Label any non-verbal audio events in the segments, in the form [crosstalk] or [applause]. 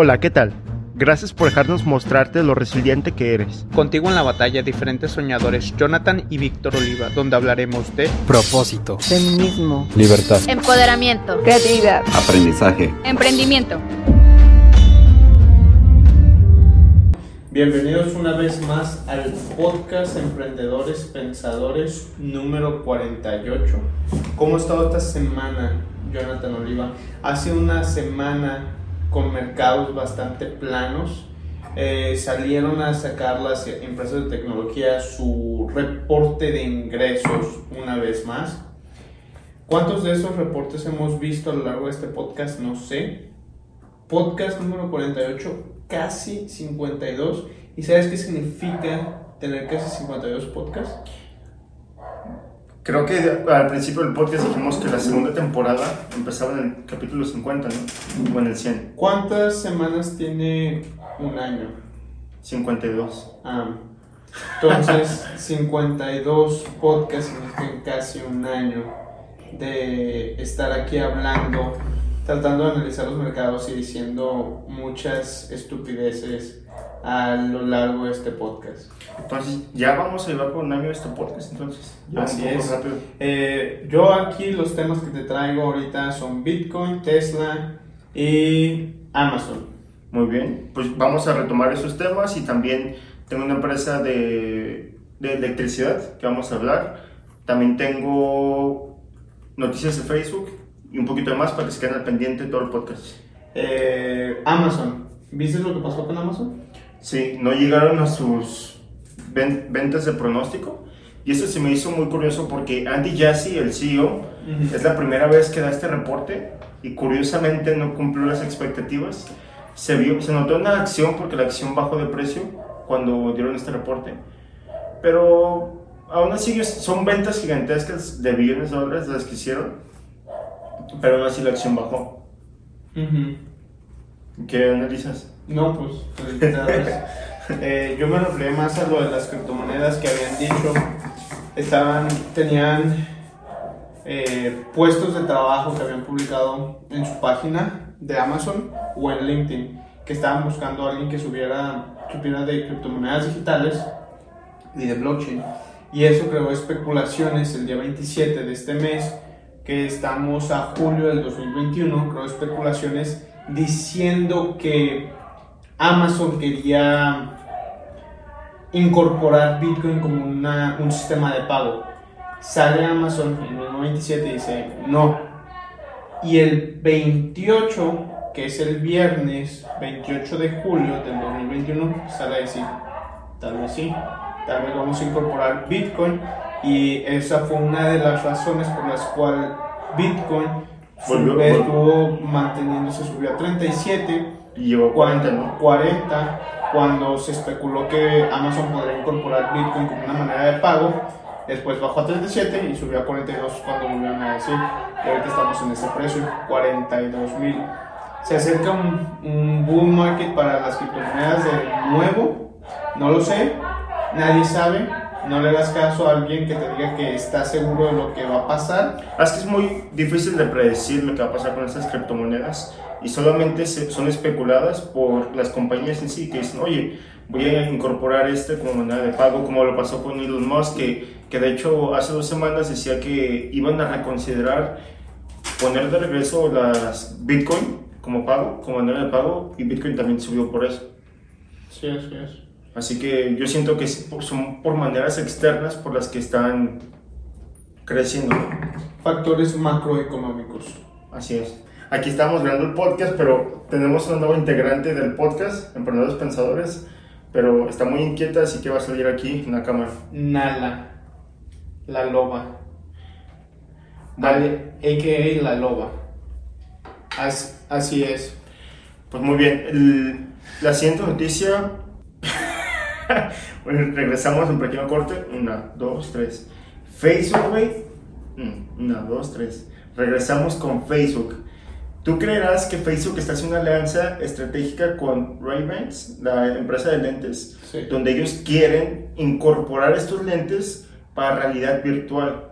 Hola, ¿qué tal? Gracias por dejarnos mostrarte lo resiliente que eres. Contigo en la batalla, diferentes soñadores, Jonathan y Víctor Oliva, donde hablaremos de propósito, feminismo, libertad, empoderamiento, creatividad, aprendizaje, emprendimiento. Bienvenidos una vez más al podcast Emprendedores Pensadores número 48. ¿Cómo ha estado esta semana, Jonathan Oliva? Hace una semana con mercados bastante planos. Eh, salieron a sacar las empresas de tecnología su reporte de ingresos una vez más. ¿Cuántos de esos reportes hemos visto a lo largo de este podcast? No sé. Podcast número 48, casi 52. ¿Y sabes qué significa tener casi 52 podcasts? Creo que al principio del podcast dijimos que la segunda temporada empezaba en el capítulo 50, ¿no? O en el 100. ¿Cuántas semanas tiene un año? 52. Ah, entonces [laughs] 52 podcasts significan casi un año de estar aquí hablando, tratando de analizar los mercados y diciendo muchas estupideces a lo largo de este podcast. Entonces, ya vamos a llevar por un año este podcast, entonces. Así es. Eh, yo aquí los temas que te traigo ahorita son Bitcoin, Tesla y Amazon. Muy bien, pues vamos a retomar esos temas y también tengo una empresa de, de electricidad que vamos a hablar. También tengo noticias de Facebook y un poquito de más para que se queden al pendiente de todo el podcast. Eh, Amazon, ¿viste lo que pasó con Amazon? Sí, no llegaron a sus ventas de pronóstico. Y eso se me hizo muy curioso porque Andy Jassy, el CEO, es la primera vez que da este reporte y curiosamente no cumplió las expectativas. Se, vio, se notó una acción porque la acción bajó de precio cuando dieron este reporte. Pero aún así son ventas gigantescas de billones de dólares las que hicieron. Pero aún así la acción bajó. ¿Qué analizas? No, pues, eh, yo me refería más a lo de las criptomonedas que habían dicho. Estaban, tenían eh, puestos de trabajo que habían publicado en su página de Amazon o en LinkedIn, que estaban buscando a alguien que subiera, supiera de criptomonedas digitales y de blockchain. Y eso creó especulaciones el día 27 de este mes, que estamos a julio del 2021, creó especulaciones diciendo que Amazon quería incorporar Bitcoin como una, un sistema de pago. Sale Amazon en el 97 y dice no. Y el 28, que es el viernes 28 de julio del 2021, sale a decir, tal vez sí, tal vez vamos a incorporar Bitcoin. Y esa fue una de las razones por las cuales Bitcoin estuvo manteniéndose, subió a 37 y llegó 40, ¿no? 40, cuando se especuló que Amazon podría incorporar Bitcoin como una manera de pago. Después bajó a 37 y subió a 42 cuando volvieron a decir. Y ahorita estamos en ese precio, 42 mil. Se acerca un, un bull market para las criptomonedas de nuevo. No lo sé, nadie sabe no le das caso a alguien que te diga que está seguro de lo que va a pasar. Es que es muy difícil de predecir lo que va a pasar con estas criptomonedas y solamente son especuladas por las compañías en sí que dicen, oye, voy a incorporar este como moneda de pago, como lo pasó con Elon Musk, que, que de hecho hace dos semanas decía que iban a reconsiderar poner de regreso las Bitcoin como pago, como moneda de pago, y Bitcoin también subió por eso. Sí, así es. Así que yo siento que son por maneras externas por las que están creciendo. Factores macroeconómicos. Así es. Aquí estamos viendo el podcast, pero tenemos una nueva integrante del podcast, Emprendedores Pensadores, pero está muy inquieta, así que va a salir aquí en la cámara. Nala, la loba. Vale, a.k.a. la loba. así es. Pues muy bien. la siguiente noticia [laughs] bueno, regresamos un pequeño corte. Una, dos, tres. Facebook, güey. Mm, una, dos, tres. Regresamos con Facebook. ¿Tú creerás que Facebook está haciendo una alianza estratégica con Ray-Bans, la empresa de lentes, donde ellos quieren incorporar estos lentes para realidad virtual?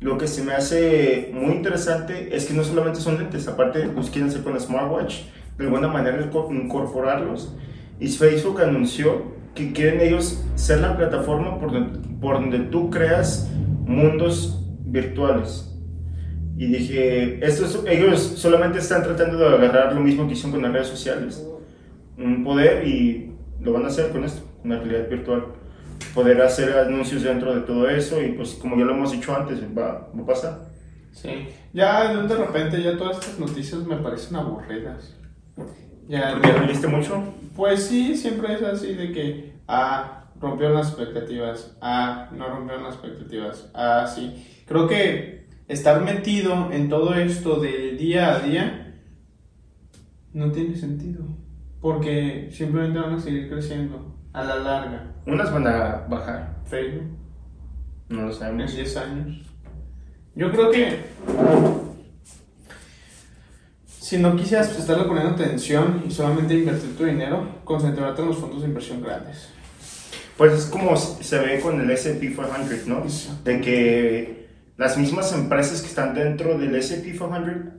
Lo que se me hace muy interesante es que no solamente son lentes, aparte los quieren hacer con smartwatch de alguna manera incorporarlos. Y Facebook anunció que quieren ellos ser la plataforma por donde, por donde tú creas mundos virtuales. Y dije, estos, ellos solamente están tratando de agarrar lo mismo que hicieron con las redes sociales. Un poder y lo van a hacer con esto, con la realidad virtual. Poder hacer anuncios dentro de todo eso y pues como ya lo hemos dicho antes, va, va a pasar. Sí, ya de repente ya todas estas noticias me parecen aburridas. Ya, ¿Porque viste mucho? Pues sí, siempre es así de que, ah, rompieron las expectativas, ah, no rompieron las expectativas, ah, sí. Creo que estar metido en todo esto del día a día no tiene sentido, porque simplemente van a seguir creciendo a la larga. Unas van a bajar. Facebook. No lo sabemos. En 10 años. Yo creo que si no quisieras estarle poniendo atención y solamente invertir tu dinero, concentrarte en los fondos de inversión grandes. Pues es como se ve con el SP 500, ¿no? De que las mismas empresas que están dentro del SP 500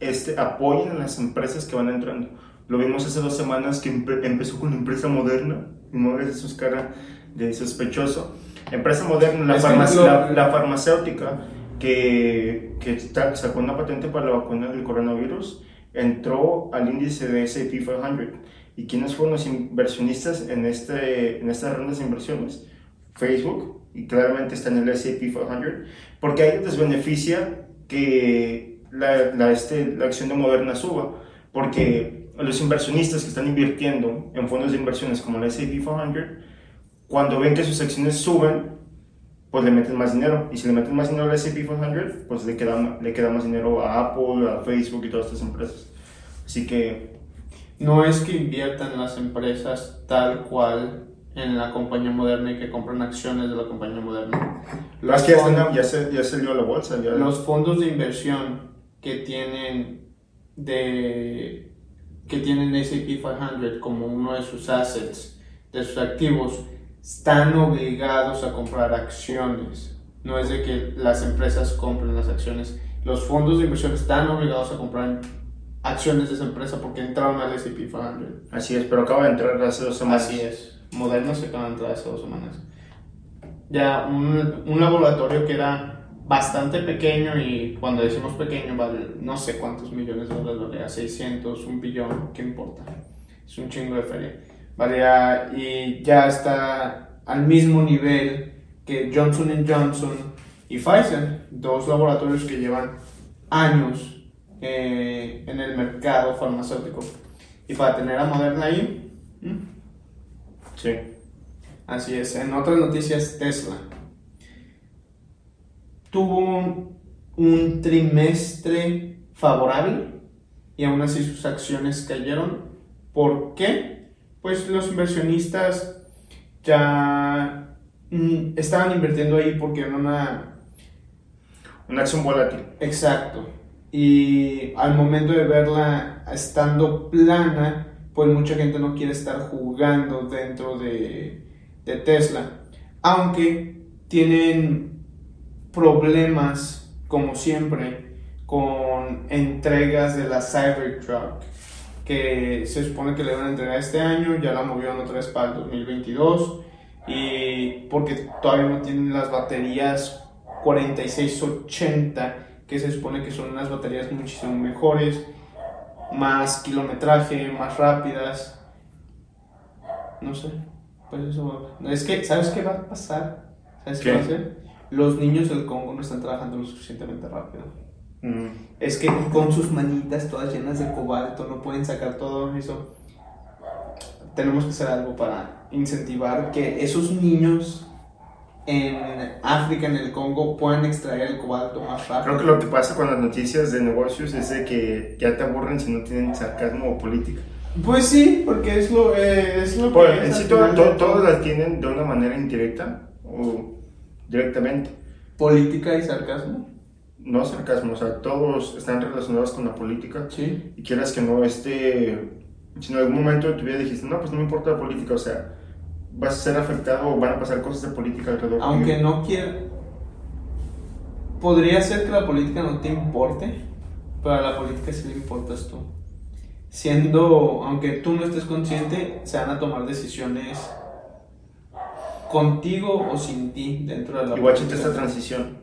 este, apoyan a las empresas que van entrando. Lo vimos hace dos semanas que empezó con una empresa moderna, y no ves sus cara de sospechoso. Empresa moderna, la, la, farmacéutica que, que sacó una patente para la vacuna del coronavirus, entró al índice de S&P 500. ¿Y quiénes fueron los inversionistas en, este, en estas rondas de inversiones? Facebook, y claramente está en el S&P 500, porque a ellos les beneficia que la, la, este, la acción de Moderna suba, porque los inversionistas que están invirtiendo en fondos de inversiones como el S&P 500, cuando ven que sus acciones suben, pues le meten más dinero. Y si le meten más dinero al S&P 500, pues le queda, le queda más dinero a Apple, a Facebook y todas estas empresas. Así que... No es que inviertan las empresas tal cual en la compañía moderna y que compran acciones de la compañía moderna. Los que ya, ya, se, ya se dio la bolsa. Ya. Los fondos de inversión que tienen de que tienen S&P 500 como uno de sus assets, de sus activos, están obligados a comprar acciones. No es de que las empresas compren las acciones. Los fondos de inversión están obligados a comprar acciones de esa empresa porque entraron al S&P 500. Así es, pero acaba de entrar hace dos semanas. Así es. Moderno se acaba de entrar hace dos semanas. Ya un, un laboratorio que era bastante pequeño y cuando decimos pequeño vale no sé cuántos millones de dólares vale, 600, un billón, ¿qué importa? Es un chingo de feria ¿vale? Y ya está al mismo nivel que Johnson Johnson y Pfizer, dos laboratorios que llevan años eh, en el mercado farmacéutico. Y para tener a Moderna ahí, sí. Así es. En otras noticias, Tesla tuvo un trimestre favorable y aún así sus acciones cayeron. ¿Por qué? Pues los inversionistas ya mm, estaban invirtiendo ahí porque era una... Una acción volátil. Exacto. Y al momento de verla estando plana, pues mucha gente no quiere estar jugando dentro de, de Tesla. Aunque tienen problemas, como siempre, con entregas de la Cybertruck que se supone que le van a entregar este año, ya la movieron otra vez para el 2022 y porque todavía no tienen las baterías 4680 que se supone que son unas baterías muchísimo mejores, más kilometraje, más rápidas. No sé, pues eso Es que, ¿sabes qué va a pasar? ¿Sabes qué, qué va a hacer? Los niños del Congo no están trabajando lo suficientemente rápido. Mm. Es que con sus manitas todas llenas de cobalto no pueden sacar todo eso. Tenemos que hacer algo para incentivar que esos niños en África, en el Congo, puedan extraer el cobalto más rápido. Creo que lo que pasa con las noticias de negocios es de que ya te aburren si no tienen sarcasmo o política. Pues sí, porque es lo, eh, es lo que... En sí, todos las tienen de una manera indirecta o directamente. ¿Política y sarcasmo? No sarcasmo, o sea, todos están relacionados con la política. Sí. Y quieras que no, este, si en algún momento de tu vida dijiste, no, pues no me importa la política, o sea, vas a ser afectado o van a pasar cosas de política alrededor. Aunque no quiera, podría ser que la política no te importe, pero a la política sí le importas tú. siendo, aunque tú no estés consciente, se van a tomar decisiones contigo o sin ti dentro de la Igual esta transición,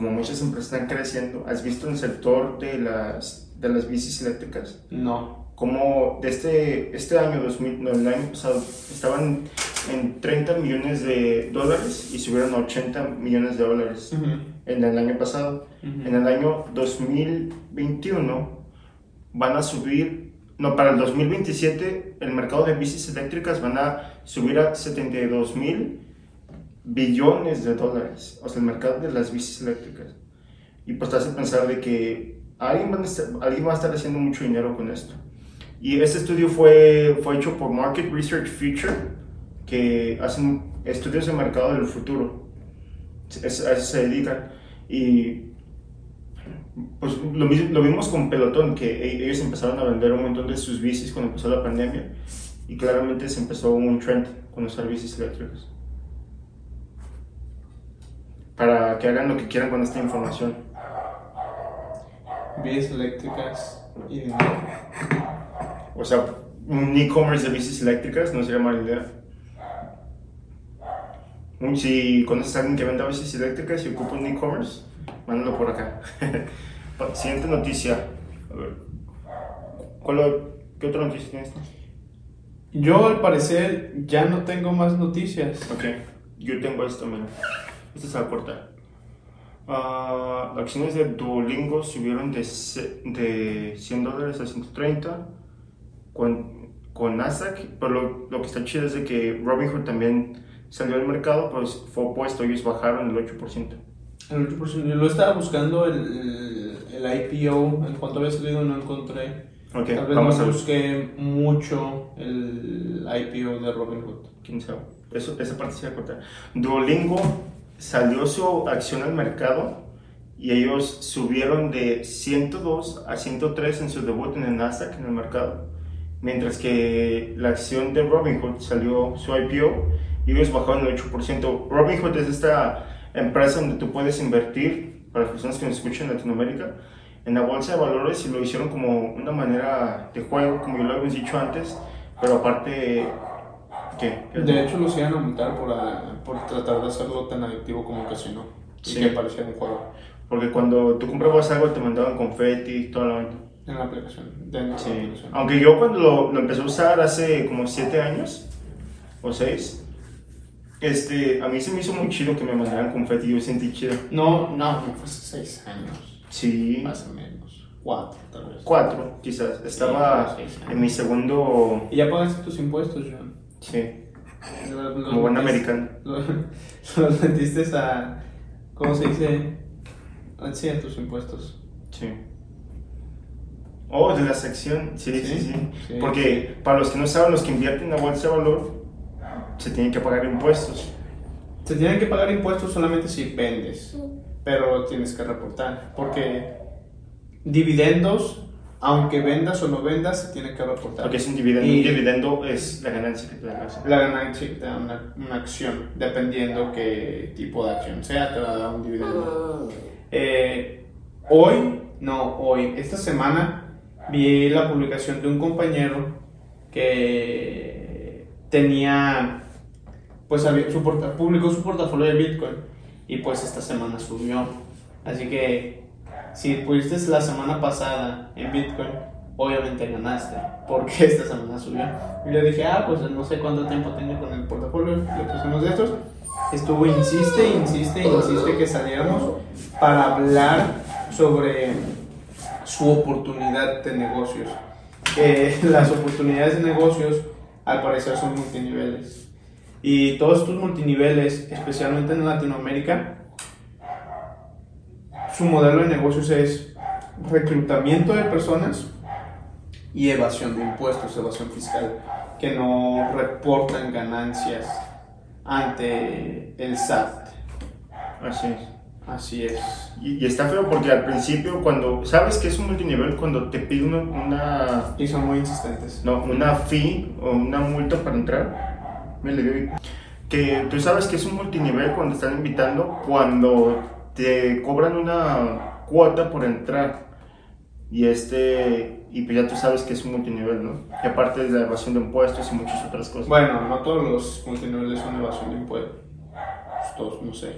como muchas empresas están creciendo, ¿has visto el sector de las, de las bicis eléctricas? No. Como de este, este año, 2000, no, el año pasado, estaban en 30 millones de dólares y subieron a 80 millones de dólares en el año pasado. En el año 2021 van a subir, no, para el 2027 el mercado de bicis eléctricas van a subir a 72 mil billones de dólares, o sea, el mercado de las bicis eléctricas. Y pues te hace pensar de que alguien va, a estar, alguien va a estar haciendo mucho dinero con esto. Y este estudio fue, fue hecho por Market Research Future, que hacen estudios de mercado del futuro. a eso se dedican. Y pues lo, lo, vimos con Pelotón, que e, ellos empezaron a vender un montón de sus bicis cuando empezó la pandemia. Y claramente se empezó un trend con usar bicis eléctricas. Para que hagan lo que quieran con esta información. Bicis eléctricas y O sea, un e-commerce de bicis eléctricas no sería mala idea. Si conoces a alguien que venda bicis eléctricas y ocupa un e-commerce, mándalo por acá. [laughs] Siguiente noticia. A ver. ¿Qué otra noticia tienes? Yo al parecer ya no tengo más noticias. Ok, yo tengo esto, mira. Esta es la puerta. Uh, acciones de Duolingo subieron de, de 100 dólares a 130 con, con Nasdaq, pero lo, lo, que está chido es de que Robinhood también salió al mercado, pues fue opuesto, ellos bajaron el 8%. El 8%, yo lo estaba buscando el, el, IPO, en cuanto había salido no encontré. Okay, Tal vez vamos no a busqué mucho el IPO de Robinhood. ¿Quién sabe? Eso, esa parte se va a cortar. Duolingo salió su acción al mercado y ellos subieron de 102 a 103 en su debut en el Nasdaq, en el mercado. Mientras que la acción de Robinhood salió su IPO y ellos bajaron el 8%. Robinhood es esta empresa donde tú puedes invertir, para las personas que nos escuchan en Latinoamérica, en la bolsa de valores y lo hicieron como una manera de juego, como yo lo había dicho antes, pero aparte, ¿qué? De hecho, los iban a multar por, por tratar de hacerlo tan adictivo como casino y que parecía un juego. Porque cuando tú comprabas algo te mandaban confeti y todo lo En la aplicación. sí. Aunque yo cuando lo, lo, empecé a usar hace como 7 años o 6, este, a mí se me hizo muy chido que me mandaran confeti yo sentí chido. No, no, fue hace 6 años. Sí. Más o menos. 4 tal vez. 4 quizás. Estaba en mi segundo... ¿Y ya pagaste tus impuestos, John? Sí. Como buen americano. [laughs] Los metiste a. ¿Cómo se dice? Sí, a tus impuestos. Sí. Oh, de la sección. Sí, sí, sí, Porque para los que no saben, los que invierten en la bolsa de valor, se tienen que pagar impuestos. Se tienen que pagar impuestos solamente si vendes, pero tienes que reportar. Porque dividendos aunque vendas o no vendas, se tiene que reportar. Porque es un dividendo. un dividendo es la ganancia que te da la ganancia que te da una, acción, dependiendo qué tipo de acción sea, te va a dar un dividendo. Eh, hoy, no, hoy, esta semana, vi la publicación de un compañero que tenía, pues su publicó su portafolio de Bitcoin y pues esta semana subió. Así que si pudiste la semana pasada en Bitcoin, obviamente ganaste, porque [laughs] esta semana subió. Y le dije, ah, pues no sé cuánto tiempo tengo con el portafolio, le pusimos de estos. Estuvo, insiste, insiste, insiste que saliéramos para hablar sobre su oportunidad de negocios. Que [laughs] las oportunidades de negocios, al parecer, son multiniveles. Y todos estos multiniveles, especialmente en Latinoamérica, su modelo de negocios es reclutamiento de personas y evasión de impuestos, evasión fiscal, que no reportan ganancias ante el SAT. Así es. Así es. Y, está feo porque al principio, cuando sabes que es un multinivel, cuando te piden una, Y son muy insistentes. No, una fee o una multa para entrar. Me que tú sabes que es un multinivel cuando están invitando, cuando te cobran una cuota por entrar. Y este, y pues ya tú sabes que es un multinivel, ¿no? Y aparte de la evasión de impuestos y muchas otras cosas. Bueno, no todos los multiniveles son evasión de impuestos. Pues todos, no sé.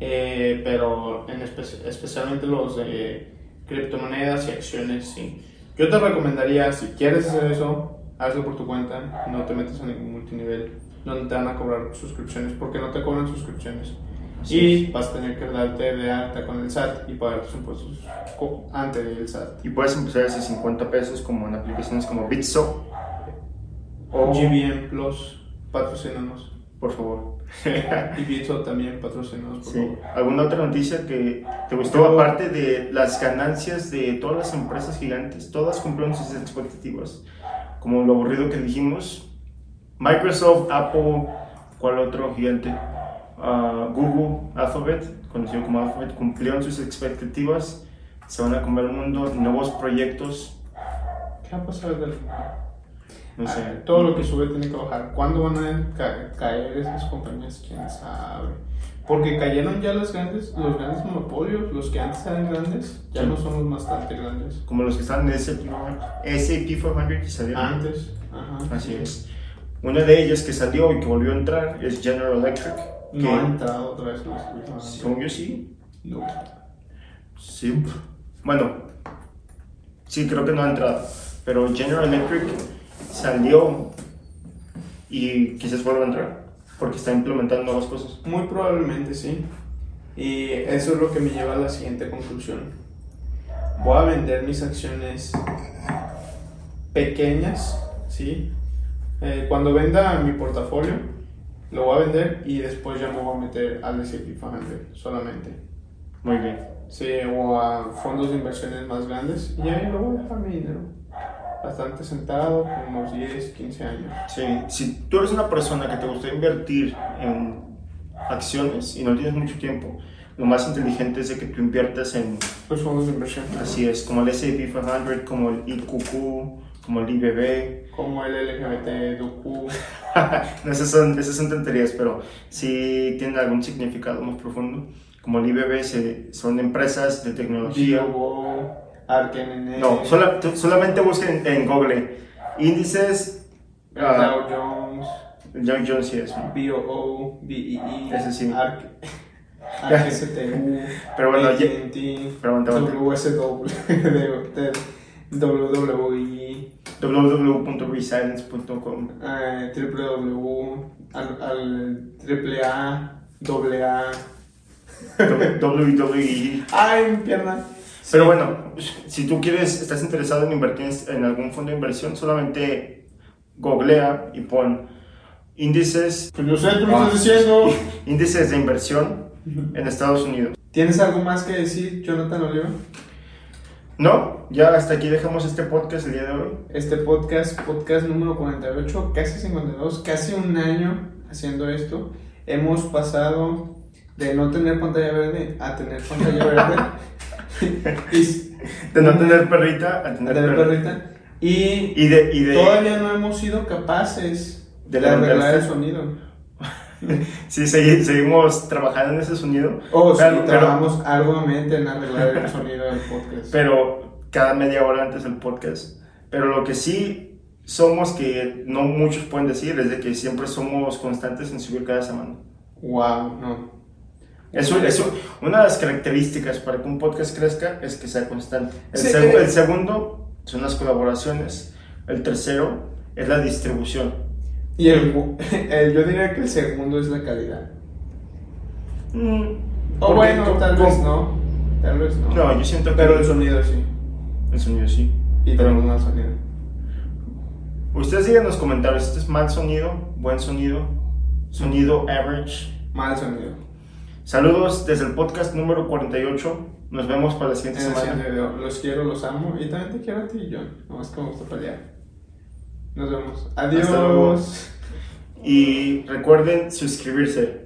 Eh, pero en espe- especialmente los de criptomonedas y acciones, sí. Yo te recomendaría, si quieres hacer eso, hazlo por tu cuenta, no te metas a ningún multinivel donde te van a cobrar suscripciones, porque no te cobran suscripciones. Así y vas a tener que darte de alta con el SAT y pagar tus impuestos co- ante el SAT. Y puedes empezar desde 50 pesos como en aplicaciones como Bitso. O, GBM Plus, patrocínanos. por favor. [laughs] Y Bitso también, patrocínanos, por Sí. favor. ¿Alguna otra noticia que te gustó? Yo- Aparte de las ganancias de todas las empresas gigantes, todas cumplieron sus expectativas. Como lo aburrido que dijimos, Microsoft, Apple, ¿cuál otro gigante? Ah, Google, Alphabet, conocido como Alphabet, cumplieron sus expectativas. Se van a comer un mundo, nuevos proyectos, ¿Qué va a pasar del no sé. Ah, Todo lo que sube tiene que bajar. ¿Cuándo van a ca- caer esas compañías? ¿Quién sabe? Porque cayeron ya los grandes, los grandes monopolios, los que antes eran grandes, ya Sí. no son los bastante grandes. Como los que están en SAP 400 y salieron. Antes, ajá. Así es. Una de ellas que salió y que volvió a entrar es General Electric. Que, No ha entrado otra vez los últimos. según yo sí. No. Sí. Bueno, sí, creo que no ha entrado. Pero General Electric salió y quizás vuelva a entrar. Porque está implementando nuevas cosas. Muy probablemente sí. Y eso es lo que me lleva a la siguiente conclusión. Voy a vender mis acciones pequeñas, ¿sí? Eh, cuando venda mi portafolio, lo voy a vender y después ya me voy a meter al S&P 500 solamente. Muy bien. Sí, o a fondos de inversiones más grandes y ahí lo voy a dejar mi dinero. Bastante sentado, con unos 10, 15 años. Sí, si tú eres una persona que te gusta invertir en acciones y no tienes mucho tiempo, lo más inteligente es de que tú inviertas en, Los fondos de inversión. así es, como el S&P 500, como el IQQ, como el IBB. Como el LGBT, DOQ. [laughs] No, esas son, esas son tonterías, pero sí tienen algún significado más profundo. Como el IBB se- son empresas de tecnología. Arken No, sola- solamente busquen en Google índices. ah, Dow Jones, John Jones sí es. BOO, BEE, Ese sí. ARCSTU, [laughs] Pero bueno, AT&T, pero aguanta. WSW, [laughs] WWE, www.resilience.com eh, www, al, al triple A, doble A. WWE. ¡Ay, mi pierna! Pero Sí. bueno, si tú quieres, estás interesado en invertir en algún fondo de inversión, solamente googlea y pon índices, Pues no sé, tú me estás diciendo. [laughs] índices de inversión en Estados Unidos. ¿Tienes algo más que decir, Jonathan Oliva? No, ya hasta aquí dejamos este podcast el día de hoy. Este podcast, podcast número 48, casi 52, casi un año haciendo esto. Hemos pasado de no tener pantalla verde a tener pantalla [laughs] verde. y, De no tener perrita a a tener, perrita. perrita. Y Y de, y de todavía no hemos sido capaces De de, arreglar el sonido. [laughs] sí, segui- seguimos trabajando en ese sonido. O Pero- sí, pero- trabajamos arduamente en arreglar el sonido del podcast. pero cada media hora antes del podcast. Pero lo que sí somos que no muchos pueden decir es de que siempre somos constantes en subir cada semana. wow, no. Eso, eso, una de las características para que un podcast crezca es que sea constante. El, Sí, seg- eh. el segundo son las colaboraciones. El tercero es la distribución. Y el, [laughs] el- yo diría que el segundo es la calidad. Mm, O porque bueno, tal vez no. Tal vez no. No, yo siento que Pero el sonido sí. el sonido sí. Y Pero- tenemos mal sonido. Ustedes digan en los comentarios, ¿este es mal sonido? ¿Buen sonido? ¿Sonido average? Mal sonido. Saludos desde el podcast número 48. Nos vemos para la siguiente En el semana. siguiente video. Los quiero, los amo. Y también te quiero a ti, John. Nomás que me gusta pelear. Nos vemos. Adiós. luego. Y recuerden suscribirse.